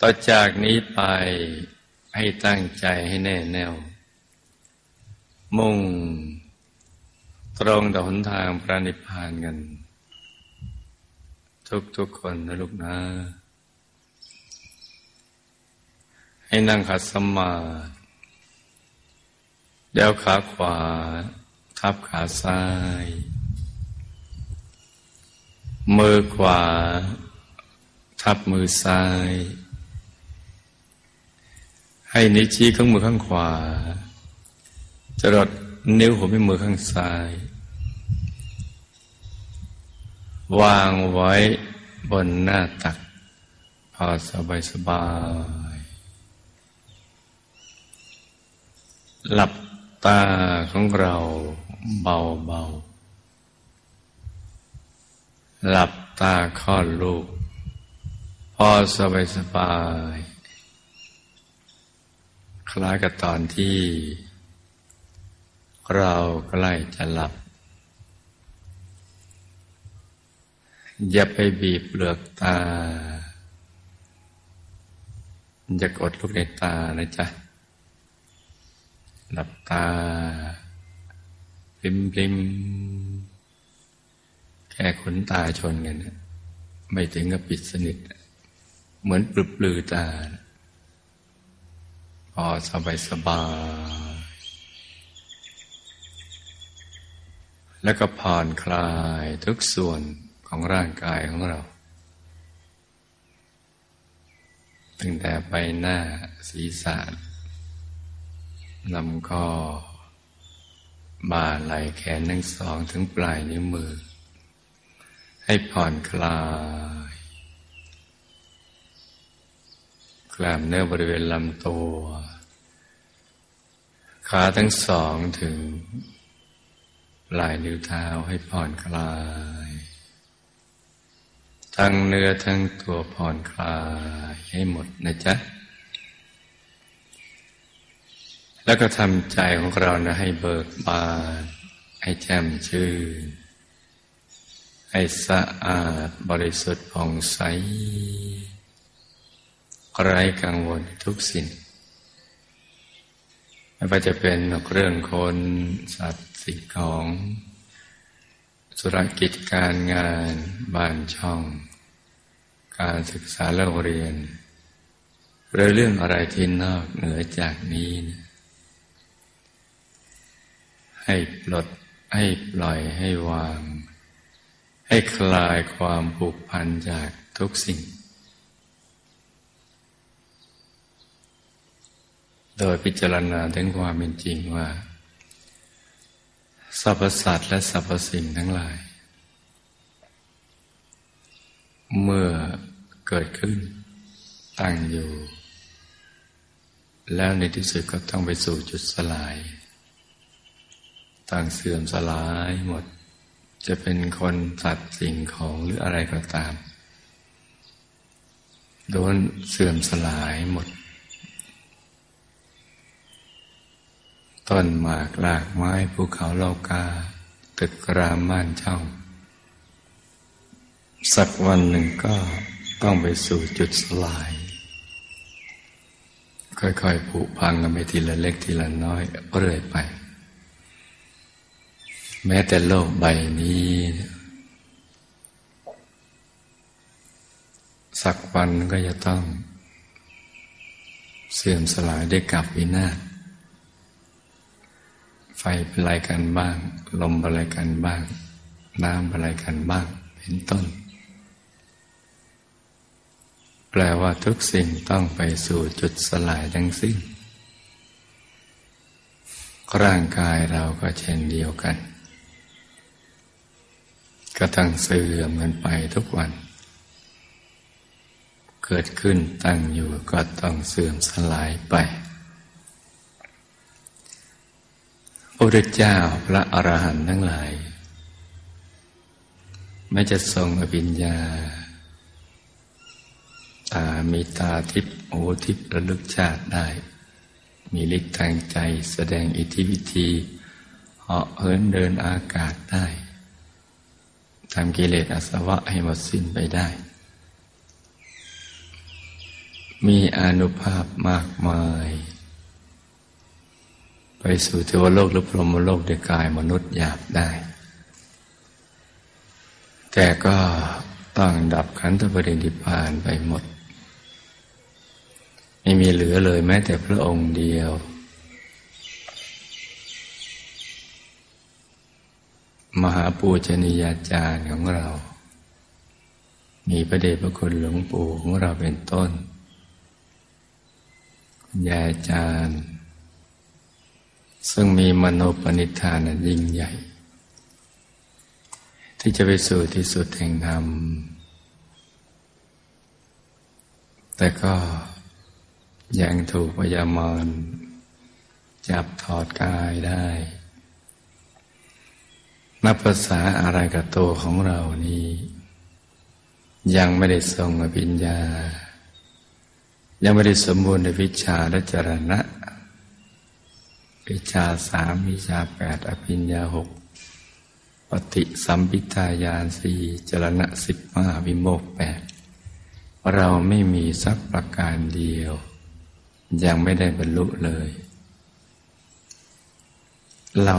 ต่อจากนี้ไปให้ตั้งใจให้แน่แน่ว มุ่ง ตรงต่อหนทางพระนิพพานกัน ทุกทุกคนนะลูกนะ ให้นั่งขัดสมาธิเดี๋ยวขาขวา ทับขาซ้าย มือขวา ทับมือซ้าย ให้นิ้วชี้ข้างมือข้างขวาจรดนิ้วหัวแม่มือข้างซ้าย วางไว้บนหน้าตัก พอสบายสบาย หลับตาของเราเบาเบาหลับตาคลอดลูก พอสบายสบาย คล้ายกับตอนที่ เราใกล้จะหลับ อย่าไปบีบเปลือกตา อย่ากดลูกในตานะจ๊ะ หลับตาปริมปริมแค่ขนตาชนกัน ไม่ถึงกับปิดสนิท เหมือนปลือปลือตานะ อสบายสบาย แล้วก็ผ่อนคลายทุกส่วนของร่างกายของเรา ตั้งแต่ใบหน้าศีรษะลำคอบ่าไหล่แขนทั้งสองถึงปลายนิ้วมือ ให้ผ่อนคลาย กล้ามเนื้อบริเวณลำตัว ขาทั้งสองถึงปลายนิ้วเท้าให้ผ่อนคลาย ทั้งเนื้อทั้งตัวผ่อนคลายให้หมดนะจ๊ะ แล้วก็ทำใจของเรานะให้เบิกบาน ให้แจ่มชื่น ให้สะอาดบริสุทธิ์ผ่องใส ไร้กังวลทุกสิ่งไม่ว่าจะเป็นเรื่องคนสัตว์สิ่งของธุรกิจการงานบ้านช่อง การศึกษาเล่าเรียนหรือเรื่องอะไรที่นอกเหนือจากนี้นะให้ปลดให้ปล่อยให้วาง ให้คลายความผูกพันจากทุกสิ่ง โดยพิจารณาถึงความเป็นจริงว่า สรรพสัตว์และสรรพสิ่งทั้งหลาย เมื่อเกิดขึ้น ตั้งอยู่ แล้วในที่สุดก็ต้องไปสู่จุดสลายต่างเสื่อมสลายหมด จะเป็นคนสัตว์สิ่งของหรืออะไรก็ตามโดนเสื่อมสลายหมด ต้นหมากลากไม้ภูเขาเลากา ตึกรามม่านช่องสักวันหนึ่งก็ต้องไปสู่จุดสลาย ค่อยๆผุพังกันไปทีละเล็กทีละน้อยเรื่อยไป แม้แต่โลกใบนี้ สักวันก็จะต้อง เสื่อมสลายได้กลับวินาศ ไฟเป็นอะไรกันบ้าง ลมเป็นอะไรกันบ้าง น้ำเป็นอะไรกันบ้าง เป็นต้น แปลว่าทุกสิ่งต้องไปสู่จุดสลายทั้งสิ้น ร่างกายเราก็เช่นเดียวกัน ก็ตั้งเสื่อมกันไปทุกวัน เกิดขึ้นตั้งอยู่ก็ต้องเสื่อมสลายไป พระพุทธเจ้าพระอรหันต์ทั้งหลายไม่จะทรงอภิญญา ตามีตาทิพย์โอทิพย์ระลึกชาติได้ มีฤทธิ์ทางใจแสดงอิทธิวิธีเหาะเหินเดินอากาศได้ทำกิเลสอาสวะให้หมดสิ้นไปได้ มีอนุภาพมากมาย ไปสู่เทวโลกหรือพรหมโลกด้วยกายมนุษย์หยาบได้ แต่ก็ต้องดับขันธปรินิพานไปหมด ไม่มีเหลือเลยแม้แต่พระองค์เดียว มหาปูชนียาจารย์ของเรา มีพระเดชพระคุณหลวงปู่ของเราเป็นต้นยาอาจารย์ ซึ่งมีมโนปณิธานยิ่งใหญ่ ที่จะไปสู่ที่สุดแห่งธรรม แต่ก็ยังถูกพยามารจับถอดกายได้ นับภาษาอะไรกับตัวของเรานี้ ยังไม่ได้ทรงอภิญญา ยังไม่ได้สมบูรณ์ในวิชาและจรณะ วิชาสามวิชาแปดอภิญญาหกปฏิสัมพิทายานสี่จรณะสิบห้าวิโมกแปดเราไม่มีสักประการเดียว ยังไม่ได้บรรลุเลย เรา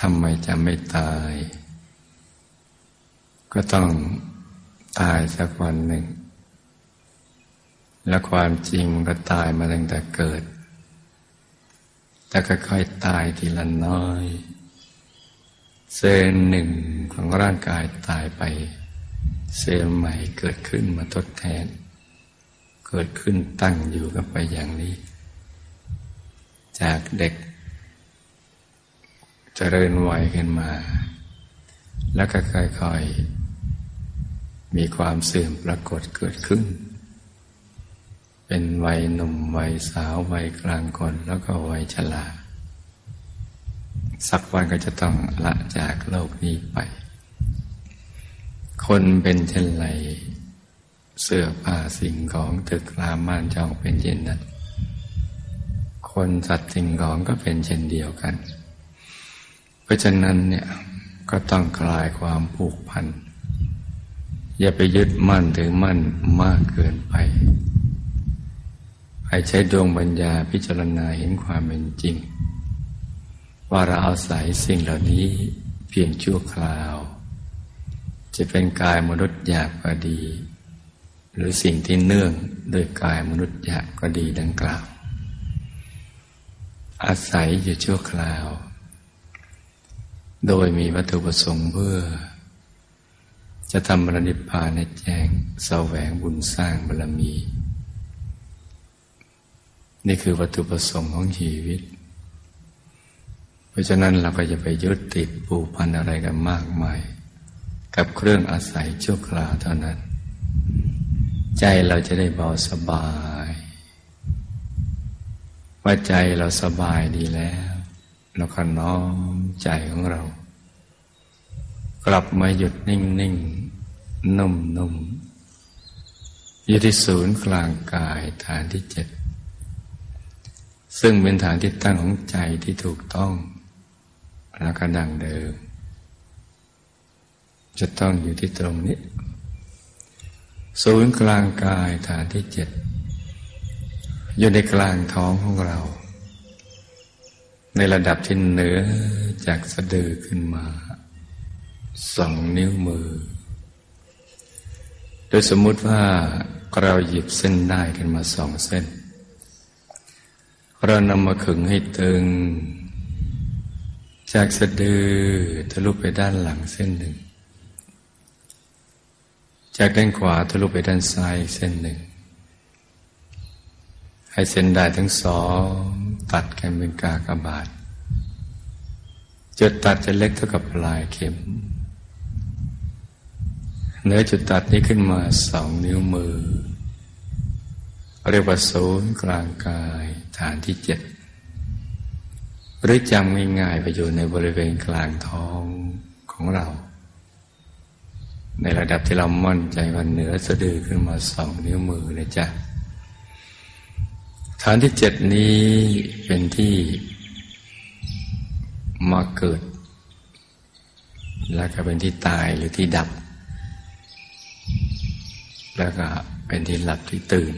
ทำไมจะไม่ตาย ก็ต้องตายสักวันหนึ่ง และความจริงมันก็ตายมาตั้งแต่เกิด แต่ค่อยๆตายทีละน้อย เซลล์หนึ่งของร่างกายตายไป เซลล์ใหม่เกิดขึ้นมาทดแทน เกิดขึ้นตั้งอยู่กันไปอย่างนี้ จากเด็กจเจริญวัยขึ้นมา แล้วก็ค่อยๆมีความเสื่อมปรากฏเกิดขึ้น เป็นวัยหนุ่มวัยสาววัยกลางคนแล้วก็วัยชราสักวันก็จะต้องละจากโลกนี้ไป คนเป็นเช่นไร เสื้อผ้าสิ่งของตึกรามม่านจองเป็นเช่นนั้น คนสัตว์สิ่งของก็เป็นเช่นเดียวกัน เพราะฉะนั้นเนี่ยก็ต้องคลายความผูกพัน อย่าไปยึดมั่นถือมั่นมากเกินไป ให้ใช้ดวงปัญญาพิจารณาเห็นความเป็นจริง ว่าเราอาศัยสิ่งเหล่านี้เพียงชั่วคราว จะเป็นกายมนุษย์หยาบก็ดี หรือสิ่งที่เนื่องโดยกายมนุษย์หยาบก็ดีดังกล่าว อาศัยอยู่ชั่วคราว โดยมีวัตถุประสงค์เพื่อ จะทำบรณิพพานในแจ้งแสวงบุญสร้างบารมี นี่คือวัตถุประสงค์ของชีวิต เพราะฉะนั้นเราก็จะไปยึดติดผูกพันอะไรกันมากมาย กับเครื่องอาศัยชั่วคราวเท่านั้น ใจเราจะได้เบาสบาย ว่าใจเราสบายดีแล้ว เราก็น้อมใจของเรา กลับมาหยุดนิ่งนิ่งนุ่มนุ่มอยู่ที่ศูนย์กลางกายฐานที่เจ็ด ซึ่งเป็นฐานที่ตั้งของใจที่ถูกต้อง แล้วก็ดังเดิม จะต้องอยู่ที่ตรงนี้ ศูนย์กลางกายฐานที่เจ็ดอยู่ในกลางท้องของเรา ในระดับที่เหนือจากสะดือขึ้นมาสองนิ้วมือ โดยสมมุติว่าเราหยิบเส้นได้ขึ้นมาสองเส้น เรานำมาขึงให้ตึง จากสะดือทะลุไปด้านหลังเส้นหนึ่ง จากด้านขวาทะลุไปด้านซ้ายเส้นหนึ่ง ให้เส้นได้ทั้งสองตัดกันเป็นกากบาทจุดตัดจะเล็กเท่ากับปลายเข็มเนื้อจุดตัดนี้ขึ้นมาสองนิ้วมือ เรียกว่าศูนย์กลางกายฐานที่เจ็ดหรือจำง่ายๆไปอยู่ในบริเวณกลางท้องของเรา ในระดับที่เรามั่นใจว่าเหนือสะดือขึ้นมาสองนิ้วมือเลยจ้ะฐานที่เจ็ดนี้เป็นที่มาเกิด แล้วก็เป็นที่ตายหรือที่ดับ แล้วก็เป็นที่หลับที่ตื่น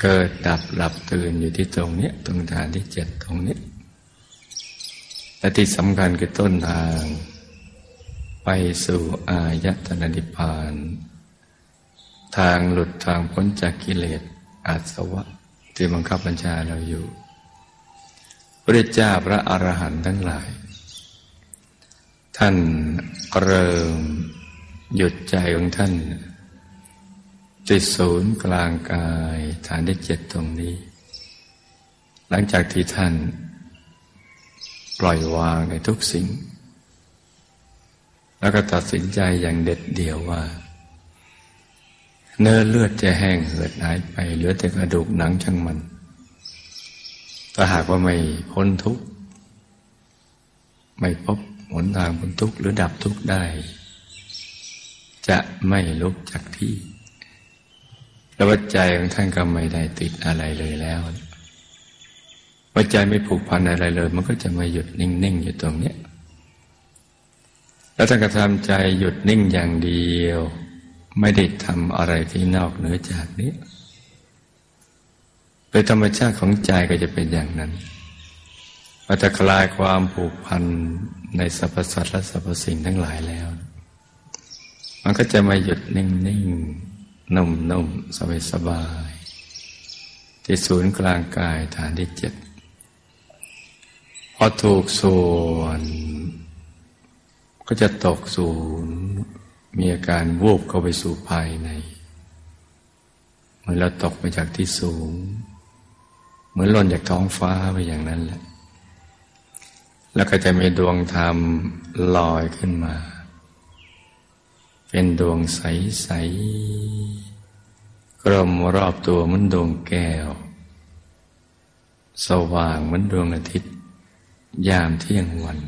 เกิดดับหลับตื่นอยู่ที่ตรงนี้ตรงฐานที่เจ็ดตรงนี้และที่สำคัญคือต้นทาง ไปสู่อายตนะนิพพาน ทางหลุดทางพ้นจากกิเลสอาสวะ ที่บังคับบัญชาเราอยู่ พระเจ้าพระอรหันต์ทั้งหลาย ท่านเริ่มหยุดใจของท่าน จิตศูนย์กลางกายฐานที่เจ็ดตรงนี้ หลังจากที่ท่าน ปล่อยวางในทุกสิ่ง แล้วก็ตัดสินใจอย่างเด็ดเดี่ยวว่า เนื้อเลือดจะแห้งเหือดหายไป เหลือแต่กระดูกหนังช่างมัน ถ้าหากว่าไม่พ้นทุกข์ ไม่พบหนทางพ้นทุกข์หรือดับทุกข์ได้ จะไม่ลุกจากที่ แล้ววัใจของท่านก็ไม่ได้ติดอะไรเลยแล้ววัใจไม่ผูกพันอะไรเลย มันก็จะมาหยุดนิ่งๆอยู่ตรงเนี้ยแล้วท่านก็ทำใจหยุดนิ่งอย่างเดียว ไม่ได้ทำอะไรที่นอกเหนือจากนี้โดยธรรมชาติของใจก็จะเป็นอย่างนั้นพอจะคลายความผูกพันในสรรพสัตว์และสรรพสิ่งทั้งหลายแล้ว มันก็จะมาหยุดนิ่งๆ นุ่มนุ่มสบายสบายที่ศูนย์กลางกายฐานที่เจ็ดพอถูกส่วน ก็จะตกศูนย์มีอาการวูบเข้าไปสู่ภายใน เหมือนเราตกไปจากที่สูง เหมือนหล่นจากท้องฟ้าไปอย่างนั้นแหละ แล้วก็จะมีดวงธรรมลอยขึ้นมา เป็นดวงใส ๆ กลมรอบตัวเหมือนดวงแก้ว สว่างเหมือนดวงอาทิตย์ ยามเที่ยงวัน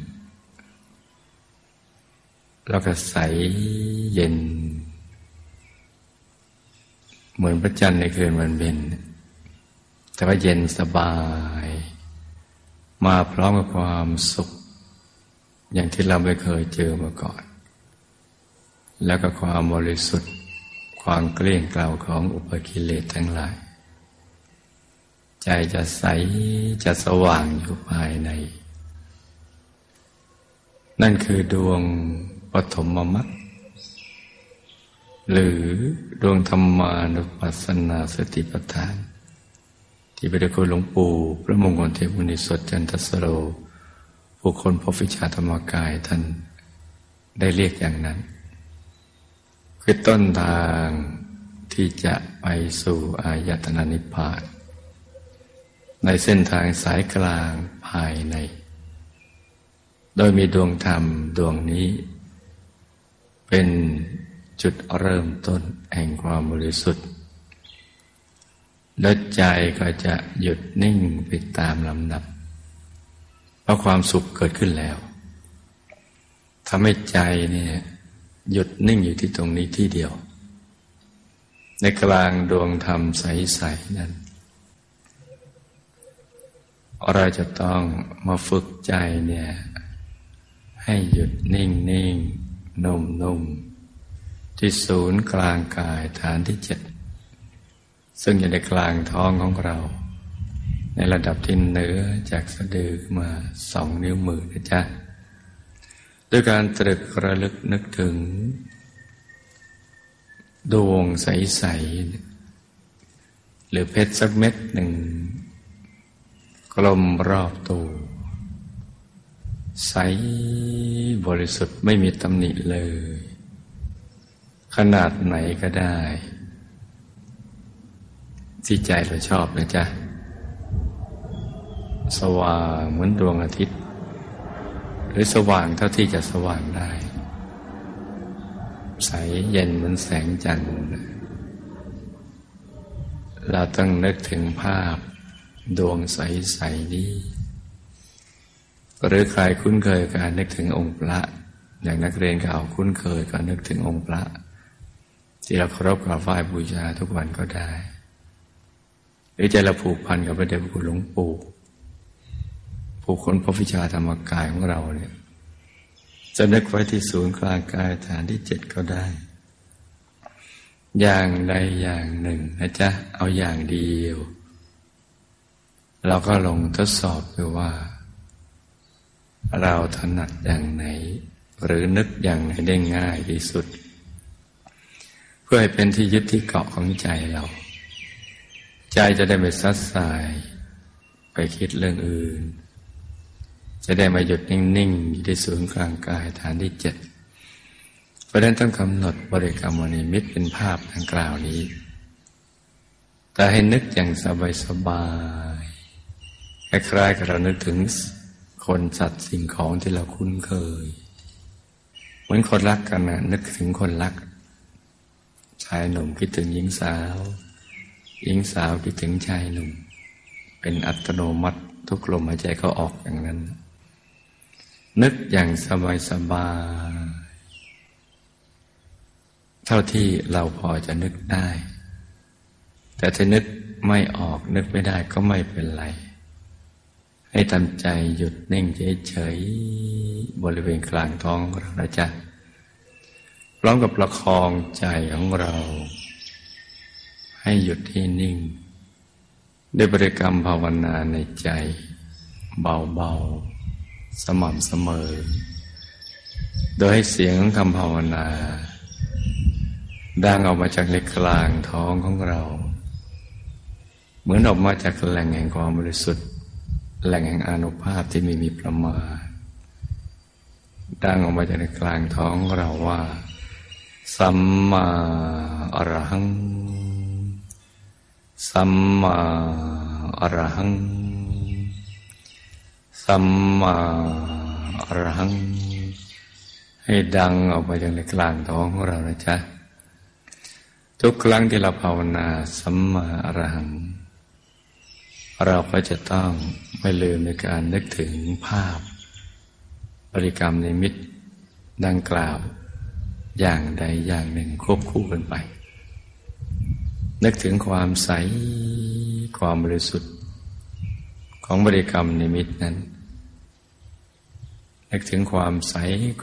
แล้วก็ใสเย็น เหมือนพระจันทร์ในคืนวันเพ็ญแต่ว่าเย็นสบาย มาพร้อมกับความสุข อย่างที่เราไม่เคยเจอมาก่อน แล้วก็ความบริสุทธิ์ ความเกลี้ยงเกล่าของอุปกิเลสทั้งหลาย ใจจะใสจะสว่างอยู่ภายใน นั่นคือดวงปฐมมรรคหรือดวงธรรมานุปัสสนาสติปัฏฐาน ที่พระเดชคุณหลวงปู่พระมงคลเทพุนิสดจันทสโรผู้คนพบวิชาธรรมกายท่านได้เรียกอย่างนั้น คือต้นทางที่จะไปสู่อายตนะนิพพาน ในเส้นทางสายกลางภายใน โดยมีดวงธรรมดวงนี้ เป็นจุดเริ่มต้นแห่งความบริสุทธิ์และใจก็จะหยุดนิ่งไปตามลำดับ เพราะความสุขเกิดขึ้นแล้วทำให้ใจเนี่ย หยุดนิ่งอยู่ที่ตรงนี้ที่เดียว ในกลางดวงธรรมใส ๆ นั้น เราจะต้องมาฝึกใจเนี่ย ให้หยุดนิ่งนิ่งนุ่มนุ่มที่ศูนย์กลางกายฐานที่เจ็ดซึ่งอยู่ในกลางท้องของเรา ในระดับที่เหนือจากสะดือมาสองนิ้วมือนะจ๊ะ ด้วยการตรึกระลึกนึกถึง ดวงใส ๆ หรือเพชรสักเม็ดหนึ่ง กลมรอบตัว ใสบริสุทธิ์ไม่มีตำหนิเลย ขนาดไหนก็ได้ ที่ใจเราชอบนะจ๊ะ สว่างเหมือนดวงอาทิตย์ หรือสว่างเท่าที่จะสว่างได้ ใสเย็นเหมือนแสงจันทร์เราต้องนึกถึงภาพดวงใส ๆ นี้ หรือใครคุ้นเคยการนึกถึงองค์พระ อย่างนักเรียนเก่าคุ้นเคยการนึกถึงองค์พระ ที่เราเคารพกราบไหว้บูชาทุกวันก็ได้ หรือใจเราผูกพันกับพระเดชพระคุณหลวงปู่ ผู้คนพบวิชาธรรมกายของเราเนี่ยจะนึกไว้ที่ศูนย์กลางกายฐานที่เจ็ดก็ได้ อย่างใดอย่างหนึ่งนะจ๊ะ เอาอย่างเดียว เราก็ลงทดสอบดูว่า เราถนัดอย่างไหน หรือนึกอย่างไหนได้ง่ายที่สุด เพื่อให้เป็นที่ยึดที่เกาะของใจเรา ใจจะได้ไม่ซัดสาย ไปคิดเรื่องอื่น จะได้มาหยุดนิ่งๆอยู่ที่ศูนย์กลางกายฐานที่เจ็ดเพราะนั้นต้องกำหนดบริกรรมวนิมิตเป็นภาพดังกล่าวนี้ แต่ให้นึกอย่างสบายๆคล้ายๆกับเรานึกถึงคนสัตว์สิ่งของที่เราคุ้นเคย เหมือนคนรักกันนะนึกถึงคนรัก ชายหนุ่มคิดถึงหญิงสาว หญิงสาวคิดถึงชายหนุ่ม เป็นอัตโนมัติทุกลมหายใจเขาออกอย่างนั้น นึกอย่างสบายๆเท่าที่เราพอจะนึกได้ แต่ถ้านึกไม่ออกนึกไม่ได้ก็ไม่เป็นไร ให้ทำใจหยุดนิ่งเฉยๆบริเวณกลางท้องเรานะจ๊ะพร้อมกับประคองใจของเรา ให้หยุดที่นิ่ง ได้บริกรรมภาวนาในใจเบาๆ สม่ำเสมอ โดยให้เสียงของคำภาวนา ดังออกมาจากในกลางท้องของเรา เหมือนออกมาจากแหล่งแห่งความบริสุทธิ์ แหล่งแห่งอนุภาพที่ไม่มีประมาณดังออกมาจากในกลางท้องเราว่า สัมมาอรหัง สัมมาอรหัง สัมมาอรหัง ให้ดังออกมาจากในกลางท้องของเรานะจ๊ะ ทุกครั้งที่เราภาวนาสัมมาอรหัง เราก็จะต้องไม่ลืมในการนึกถึงภาพ บริกรรมในมิตรดังกล่าว อย่างใดอย่างหนึ่งควบคู่กันไป นึกถึงความใสความบริสุทธิ์ของบริกรรมในมิตรนั้น นึกถึงความใส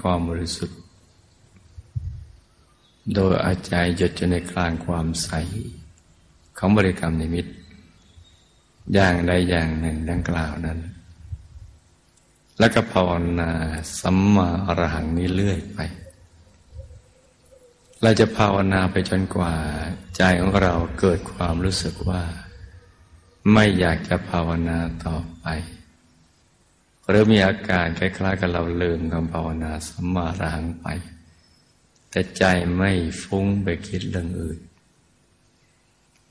ความบริสุทธิ์ โดยอาใจหยุดอยู่ในกลางความใส ของบริกรรมนิมิต อย่างใดอย่างหนึ่งดังกล่าวนั้น แล้วก็ภาวนาสัมมาอรหังนี้เรื่อยไป เราจะภาวนาไปจนกว่า ใจของเราเกิดความรู้สึกว่า ไม่อยากจะภาวนาต่อไป หรือมีอาการคล้ายๆ กับเราลืมคำภาวนาสัมมาอรหังไป แต่ใจไม่ฟุ้งไปคิดเรื่องอื่น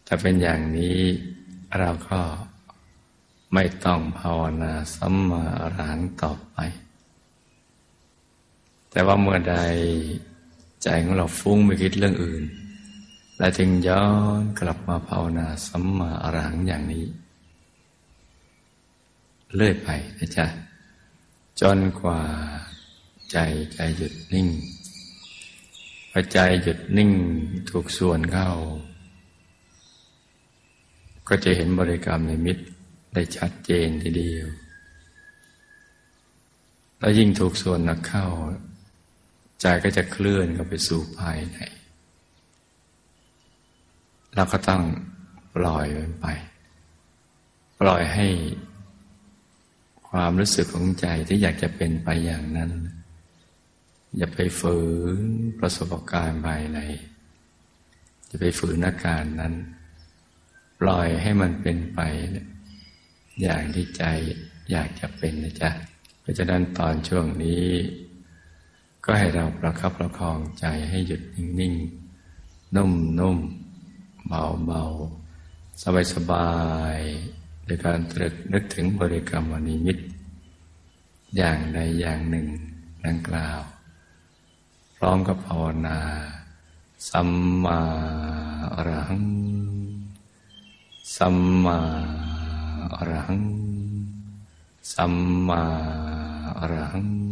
ถ้าเป็นอย่างนี้เราก็ไม่ต้องภาวนาสัมมาอรหังต่อไป แต่ว่าเมื่อใดใจของเราฟุ้งไปคิดเรื่องอื่นและจึงย้อนกลับมาภาวนาสัมมาอรหังอย่างนี้ เลื่อยไปนะจ๊ะ จนกว่าใจใจหยุดนิ่งพอใจหยุดนิ่งถูกส่วนเข้า ก็จะเห็นบริกรรมในมิตรได้ชัดเจนทีเดียว แล้วยิ่งถูกส่วนนักเข้า ใจก็จะเคลื่อนเข้าไปสู่ภายในเราก็ต้องปล่อยมันไป ปล่อยให้ ความรู้สึกของใจที่อยากจะเป็นไปอย่างนั้น อย่าไปฝืนประสบการณ์ภายในอย่าไปฝืนอาการนั้น ปล่อยให้มันเป็นไป อย่างที่ใจอยากจะเป็นนะจ๊ะเพราะฉะนั้นตอนช่วงนี้ ก็ให้เราประคับประคองใจให้หยุดนิ่งๆนุ่มๆเบาๆสบายๆ โดยการตรึกนึกถึงบริกรรมวนิมิต อย่างใดอย่างหนึ่งดังกล่าว พร้อมกับภาวนา สัมมาอรหัง สัมมาอรหัง สัมมาอรหัง